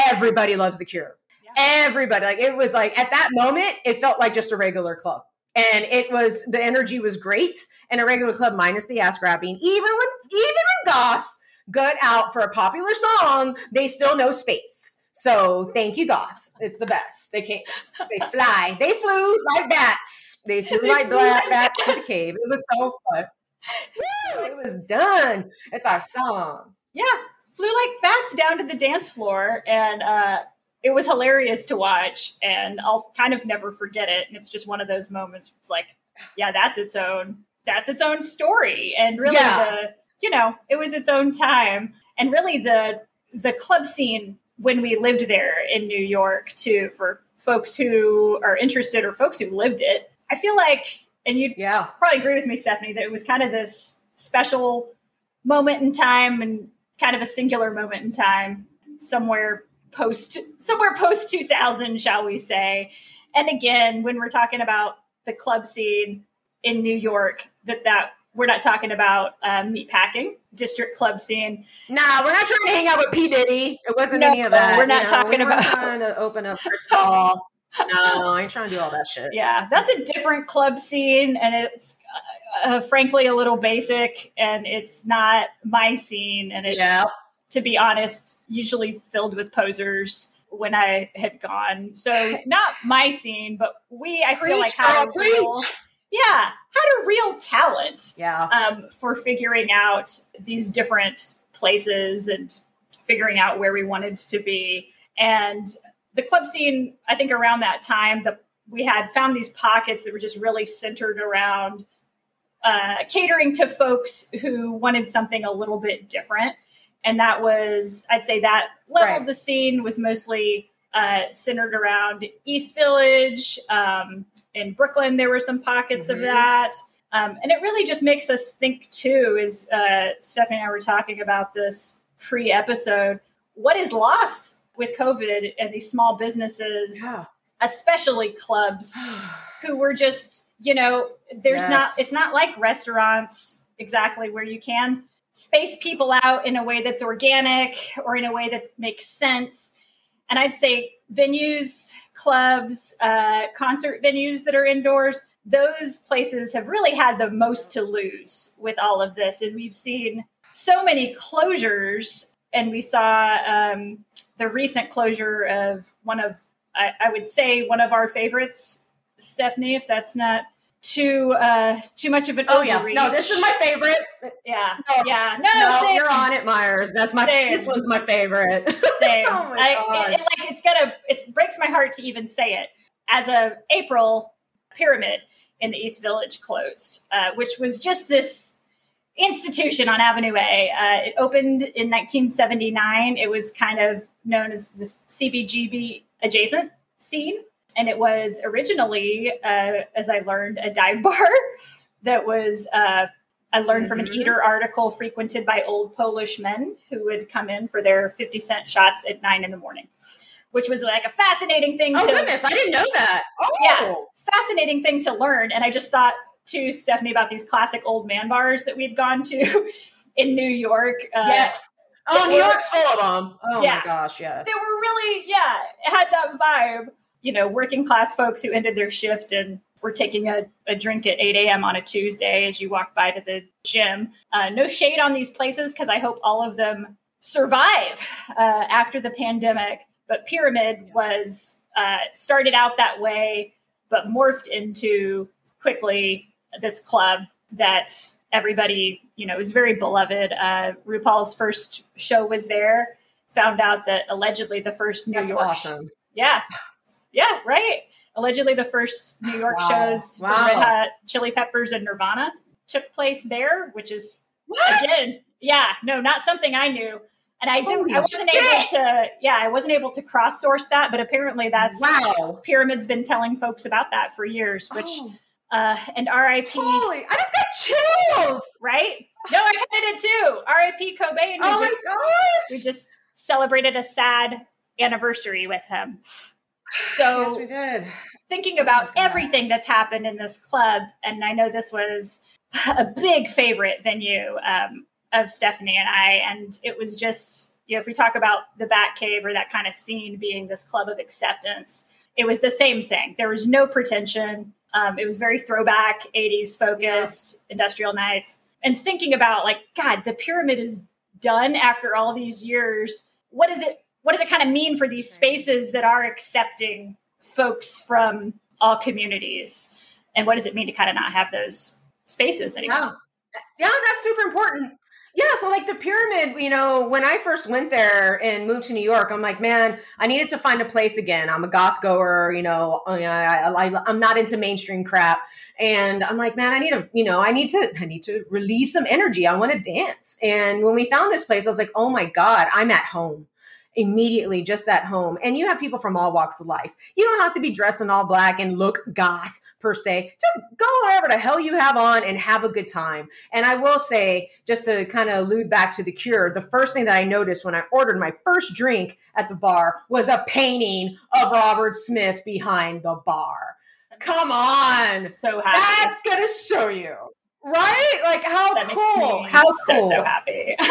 Everybody loves the Cure. Everybody like it was like at that moment it felt like just a regular club, and it was the energy was great and a regular club minus the ass grabbing. Even when even when goths good out for a popular song, they still know space. So thank you, Goss. It's the best. They can't. They fly. They flew like bats. They flew they like, flew like bats, to the cave. It was so fun. it was done. It's our song. Yeah, flew like bats down to the dance floor, and uh, it was hilarious to watch. And I'll kind of never forget it. And it's just one of those moments. It's like, yeah, that's its own. That's its own story, and really yeah. the you know, it was its own time. And really the the club scene when we lived there in New York too, for folks who are interested or folks who lived it, I feel like and you'd yeah. probably agree with me, Stephanie, that it was kind of this special moment in time and kind of a singular moment in time somewhere post somewhere post 2000 shall we say and again when we're talking about the club scene in new york that that we're not talking about um, meatpacking district club scene. Nah, we're not trying to hang out with P Diddy. It wasn't no, any of that. We're not know? talking we about trying to open up our stall. no, I ain't trying to do all that shit. Yeah, that's a different club scene, and it's uh, uh, frankly a little basic, and it's not my scene, and it's yeah. to be honest, usually filled with posers when I had gone. So not my scene, but we I feel like had a real yeah, had a real talent yeah. Um, for figuring out these different places and figuring out where we wanted to be. And the club scene, I think around that time, that we had found these pockets that were just really centered around uh, catering to folks who wanted something a little bit different. And that was, I'd say that level right. of the scene was mostly uh, centered around East Village, um, in Brooklyn, there were some pockets mm-hmm. of that. Um, and it really just makes us think, too, as uh, Stephanie and I were talking about this pre episode, what is lost with COVID and these small businesses, yeah. especially clubs, who were just, you know, there's yes. not, it's not like restaurants exactly where you can space people out in a way that's organic or in a way that makes sense. And I'd say venues, clubs, uh, concert venues that are indoors, those places have really had the most to lose with all of this. And we've seen so many closures. And we saw um, the recent closure of one of, I, I would say, one of our favorites, Stephanie, if that's not too uh too much of an oh overreach. yeah no this is my favorite yeah no, yeah no, no you're on it myers that's my same. this one's my favorite same oh my I, gosh. It, it, like it's gonna it breaks my heart to even say it as of april pyramid in the east village closed uh, which was just this institution on avenue a uh, it opened in 1979 it was kind of known as this cbgb adjacent scene and it was originally, uh, as I learned, a dive bar that was. Uh, I learned mm-hmm. from an mm-hmm. Eater article frequented by old Polish men who would come in for their 50 cent shots at nine in the morning, which was like a fascinating thing to oh, to. goodness, I didn't know that. Oh. Yeah, fascinating thing to learn. And I just thought to Stephanie about these classic old man bars that we'd gone to in New York. Uh, yeah. Oh, New York's full of them. Oh yeah. my gosh, yes. They were really, yeah, had that vibe you know, working class folks who ended their shift and were taking a, a drink at 8 a.m. on a Tuesday as you walk by to the gym. Uh, no shade on these places because I hope all of them survive uh, after the pandemic. But Pyramid was uh, started out that way, but morphed into quickly this club that everybody, you know, is very beloved. Uh, RuPaul's first show was there. Found out that allegedly the first New That's York, awesome. yeah, yeah, right. allegedly the first New York Wow. shows Wow. for Red Hot Chili Peppers and Nirvana took place there, which is What? again, yeah, no, not something I knew. And I didn't Holy I wasn't shit. able to yeah, I wasn't able to cross source that, but apparently that's wow. Pyramid's been telling folks about that for years, which Oh, uh and RIP, holy! I just got chills. right? No, I kind of did too. RIP Cobain. Oh we my just gosh! we just celebrated a sad anniversary with him. So yes, we did. thinking Oh about God. everything that's happened in this club, and I know this was a big favorite venue um, of Stephanie and I, and it was just, you know, if we talk about the Batcave or that kind of scene being this club of acceptance, it was the same thing. There was no pretension. Um, it was very throwback, 80s focused, industrial nights. And thinking about like, God, the pyramid is done after all these years. What is it? What does it kind of mean for these spaces that are accepting folks from all communities? And what does it mean to kind of not have those spaces anymore? Yeah. Yeah, that's super important. Yeah, so like the pyramid, you know, when I first went there and moved to New York, I'm like, man, I needed to find a place again. I'm a goth goer, you know, I, I, I, I'm not into mainstream crap, and I'm like, man, I need to, you know, I need to, I need to relieve some energy. I want to dance. And when we found this place, I was like, oh my god, I'm at home immediately just at home and you have people from all walks of life you don't have to be dressed in all black and look goth per se just go wherever the hell you have on and have a good time. And i will say just to kind of allude back to the cure the first thing that i noticed when i ordered my first drink at the bar was a painting of robert smith behind the bar. Come on! So happy. that's gonna show you. Right? Like how that cool. makes me how so cool. so happy.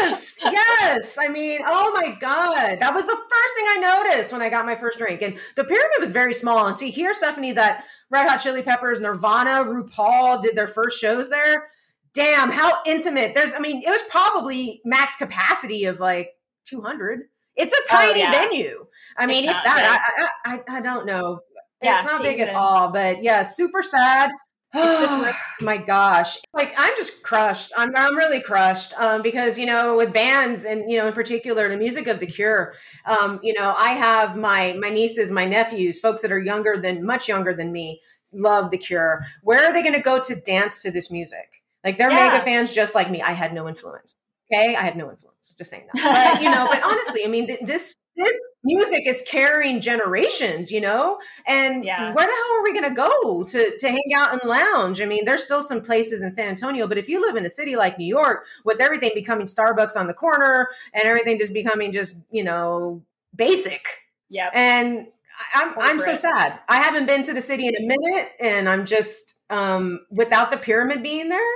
yes, yes. I mean, oh my god, that was the first thing I noticed when I got my first drink. And the pyramid was very small. And see here, Stephanie, that Red Hot Chili Peppers, Nirvana, RuPaul did their first shows there. Damn, how intimate! There's, I mean, it was probably max capacity of like 200. It's a Oh, tiny yeah. venue. I mean, It's if that, I, I, I, don't know. Yeah, it's not big at all, but yeah, super sad. It's just re- my gosh. Like i'm just crushed. I'm, I'm really crushed um, because you know with bands and you know in particular the music of the cure um, you know i have my my nieces my nephews folks that are younger than much younger than me love the cure. Where are they going to go to dance to this music? Like they're Yeah. mega fans just like me. I had no influence okay? I had no influence just saying that. But you know but honestly i mean th- this this music is carrying generations you know and Yeah. where the hell are we going to go to to hang out and lounge? I mean, there's still some places in San Antonio, but if you live in a city like New York, with everything becoming Starbucks on the corner and everything just becoming just you know basic, Yeah. and I'm I'm so sad. I haven't been to the city in a minute, and I'm just um without the pyramid being there.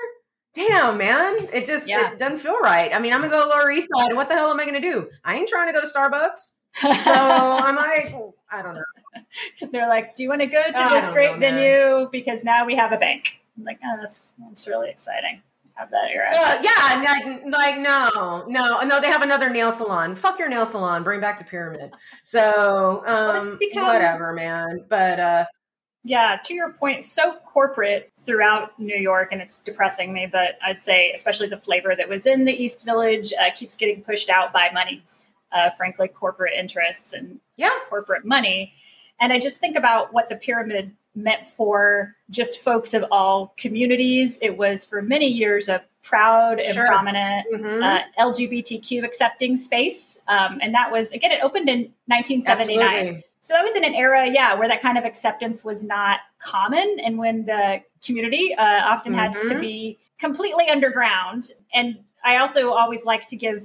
Damn, man, it just Yeah. it doesn't feel right. I mean, I'm gonna go to Lower East Side. What the hell am I gonna do? I ain't trying to go to Starbucks. So I'm like, I don't know. They're like, "Do you want to go to I this great know, venue because now we have a bank?" I'm like, "Oh, that's that's really exciting. Have that era." Uh, yeah, like, like no, no, no. They have another nail salon. Fuck your nail salon. Bring back the pyramid. So, um, become- whatever, man. But uh, Yeah, to your point, so corporate throughout New York, and it's depressing me. But I'd say, especially the flavor that was in the East Village, uh, keeps getting pushed out by money. Uh, frankly, corporate interests and yeah, corporate money. And I just think about what the pyramid meant for just folks of all communities. It was for many years a proud and Sure. prominent Mhm. uh, LGBTQ accepting space. Um, and that was, again, it opened in 1979. absolutely. So that was in an era, yeah, where that kind of acceptance was not common, and when the community uh, often had to Mhm. be completely underground. And I also always like to give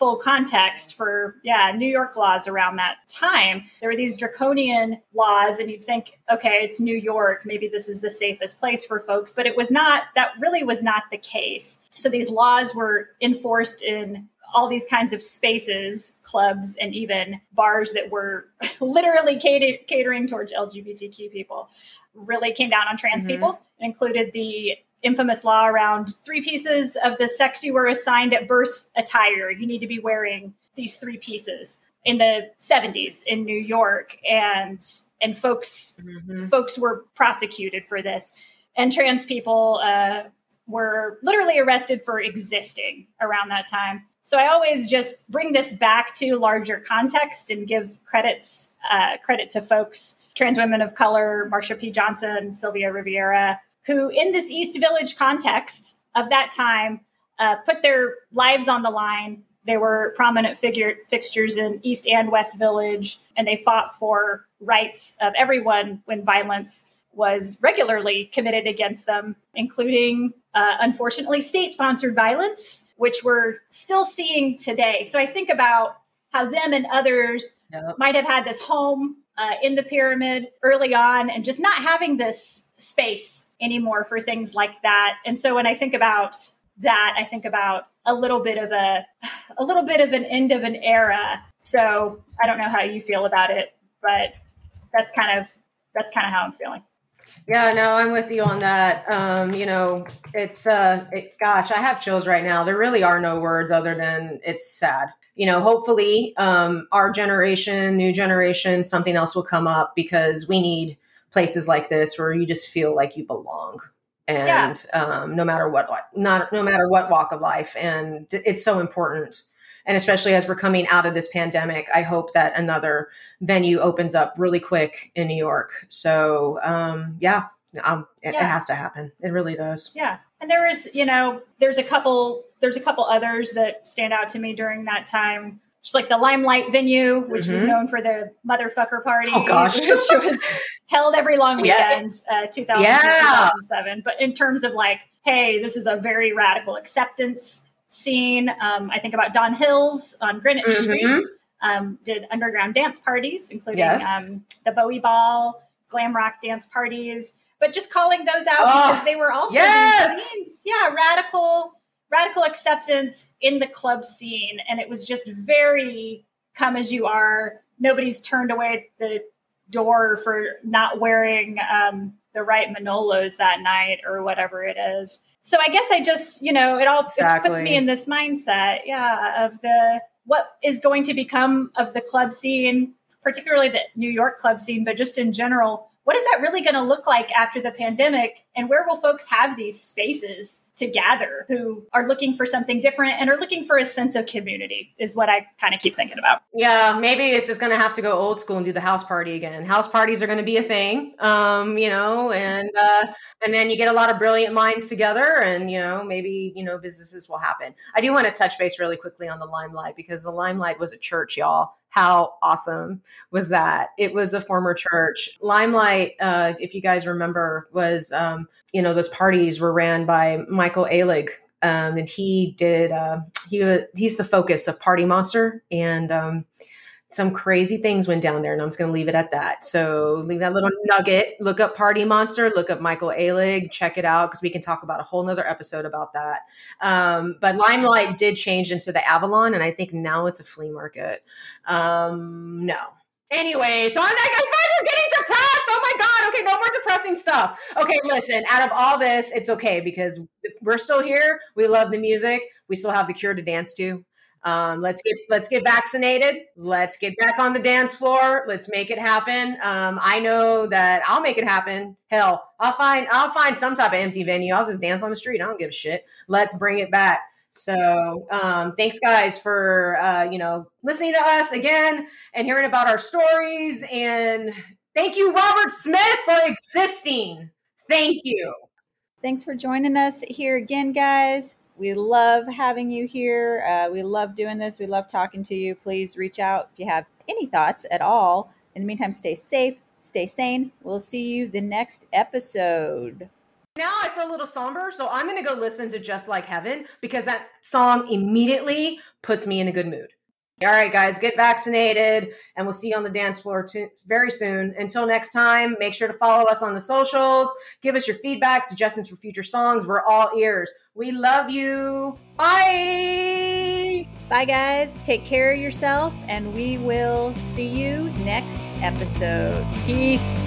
full context for, yeah, New York laws around that time. There were these draconian laws, and you'd think, okay, it's New York, maybe this is the safest place for folks, but it was not. That really was not the case. So these laws were enforced in all these kinds of spaces, clubs, and even bars that were literally cater- catering towards LGBTQ people. Really came down on trans Mhm. people. It included the infamous law around three pieces of the sex you were assigned at birth attire. You need to be wearing these three pieces in the 70s in New York, and and folks Mhm. folks were prosecuted for this, and trans people uh, were literally arrested for existing around that time. So I always just bring this back to larger context and give credits uh, credit to folks, trans women of color, Marsha P. Johnson, Sylvia Rivera, who in this East Village context of that time uh, put their lives on the line. They were prominent figure fixtures in East and West Village, and they fought for rights of everyone when violence was regularly committed against them, including, uh, unfortunately, state sponsored violence, which we're still seeing today. So I think about how them and others yep. might have had this home uh, in the pyramid early on and just not having this space anymore for things like that. And so when I think about that, I think about a little bit of a a little bit of an end of an era. So I don't know how you feel about it, but that's kind of that's kind of how I'm feeling. Yeah, no, I'm with you on that. Um, you know, it's uh it, gosh, I have chills right now. There really are no words other than it's sad. You know, hopefully um our generation, new generation, something else will come up because we need places like this where you just feel like you belong. And yeah. um, no matter what not no matter what walk of life. And it's so important. And especially as we're coming out of this pandemic i hope that another venue opens up really quick in new york. So um, yeah um, it, yeah. it has to happen. It really does. Yeah. And there is you know there's a couple there's a couple others that stand out to me during that time just like the Limelight venue, which mm-hmm. was known for the motherfucker party, oh, gosh. which was held every long weekend, yeah. uh, 2000 yeah. 2007. But in terms of like, hey, this is a very radical acceptance scene. Um, I think about Don Hills on Greenwich mm-hmm. Street. Um, did underground dance parties, including yes. um, the Bowie Ball, glam rock dance parties. But just calling those out oh, because they were also yes! scenes, yeah, radical radical acceptance in the club scene. And it was just very come as you are. Nobody's turned away at the door for not wearing um, the right Manolos that night or whatever it is. So I guess I just, you know, it all exactly. puts me in this mindset, yeah, of the what is going to become of the club scene, particularly the New York club scene, but just in general what is that really going to look like after the pandemic? And where will folks have these spaces to gather who are looking for something different and are looking for a sense of community, is what I kind of keep thinking about. Yeah, maybe it's just going to have to go old school and do the house party again. House parties are going to be a thing, um, you know, and uh, and then you get a lot of brilliant minds together, and you know, maybe you know, businesses will happen. I do want to touch base really quickly on the Limelight because the Limelight was a church, y'all how awesome was that? It was a former church. Limelight, uh, if you guys remember, was, um, you know, those parties were ran by Michael Alig. Um, and he did, uh, he, was, he's the focus of Party Monster. And, um, some crazy things went down there, and I'm just going to leave it at that. So leave that little nugget. Look up Party Monster. Look up Michael Alig. Check it out because we can talk about a whole nother episode about that. Um, but Limelight did change into the Avalon, and I think now it's a flea market. Um, no. Anyway, so I'm like, I thought you're getting depressed. Oh my god. Okay, no more depressing stuff. Okay, listen. Out of all this, it's okay because we're still here. We love the music. We still have the cure to dance to. Um, let's get let's get vaccinated. Let's get back on the dance floor. Let's make it happen. Um, I know that I'll make it happen. Hell, I'll find I'll find some type of empty venue. I'll just dance on the street. I don't give a shit. Let's bring it back. So um, thanks guys for uh, you know listening to us again and hearing about our stories. And thank you, Robert Smith, for existing. Thank you. Thanks for joining us here again, guys. We love having you here. Uh, we love doing this. We love talking to you. Please reach out if you have any thoughts at all. In the meantime, stay safe, stay sane. We'll see you the next episode. Now I feel a little somber, so I'm going to go listen to Just Like Heaven because that song immediately puts me in a good mood. All right, guys, get vaccinated, and we'll see you on the dance floor very soon. Until next time, make sure to follow us on the socials. Give us your feedback, suggestions for future songs. We're all ears. We love you. Bye. Bye, guys. Take care of yourself, and we will see you next episode. Peace.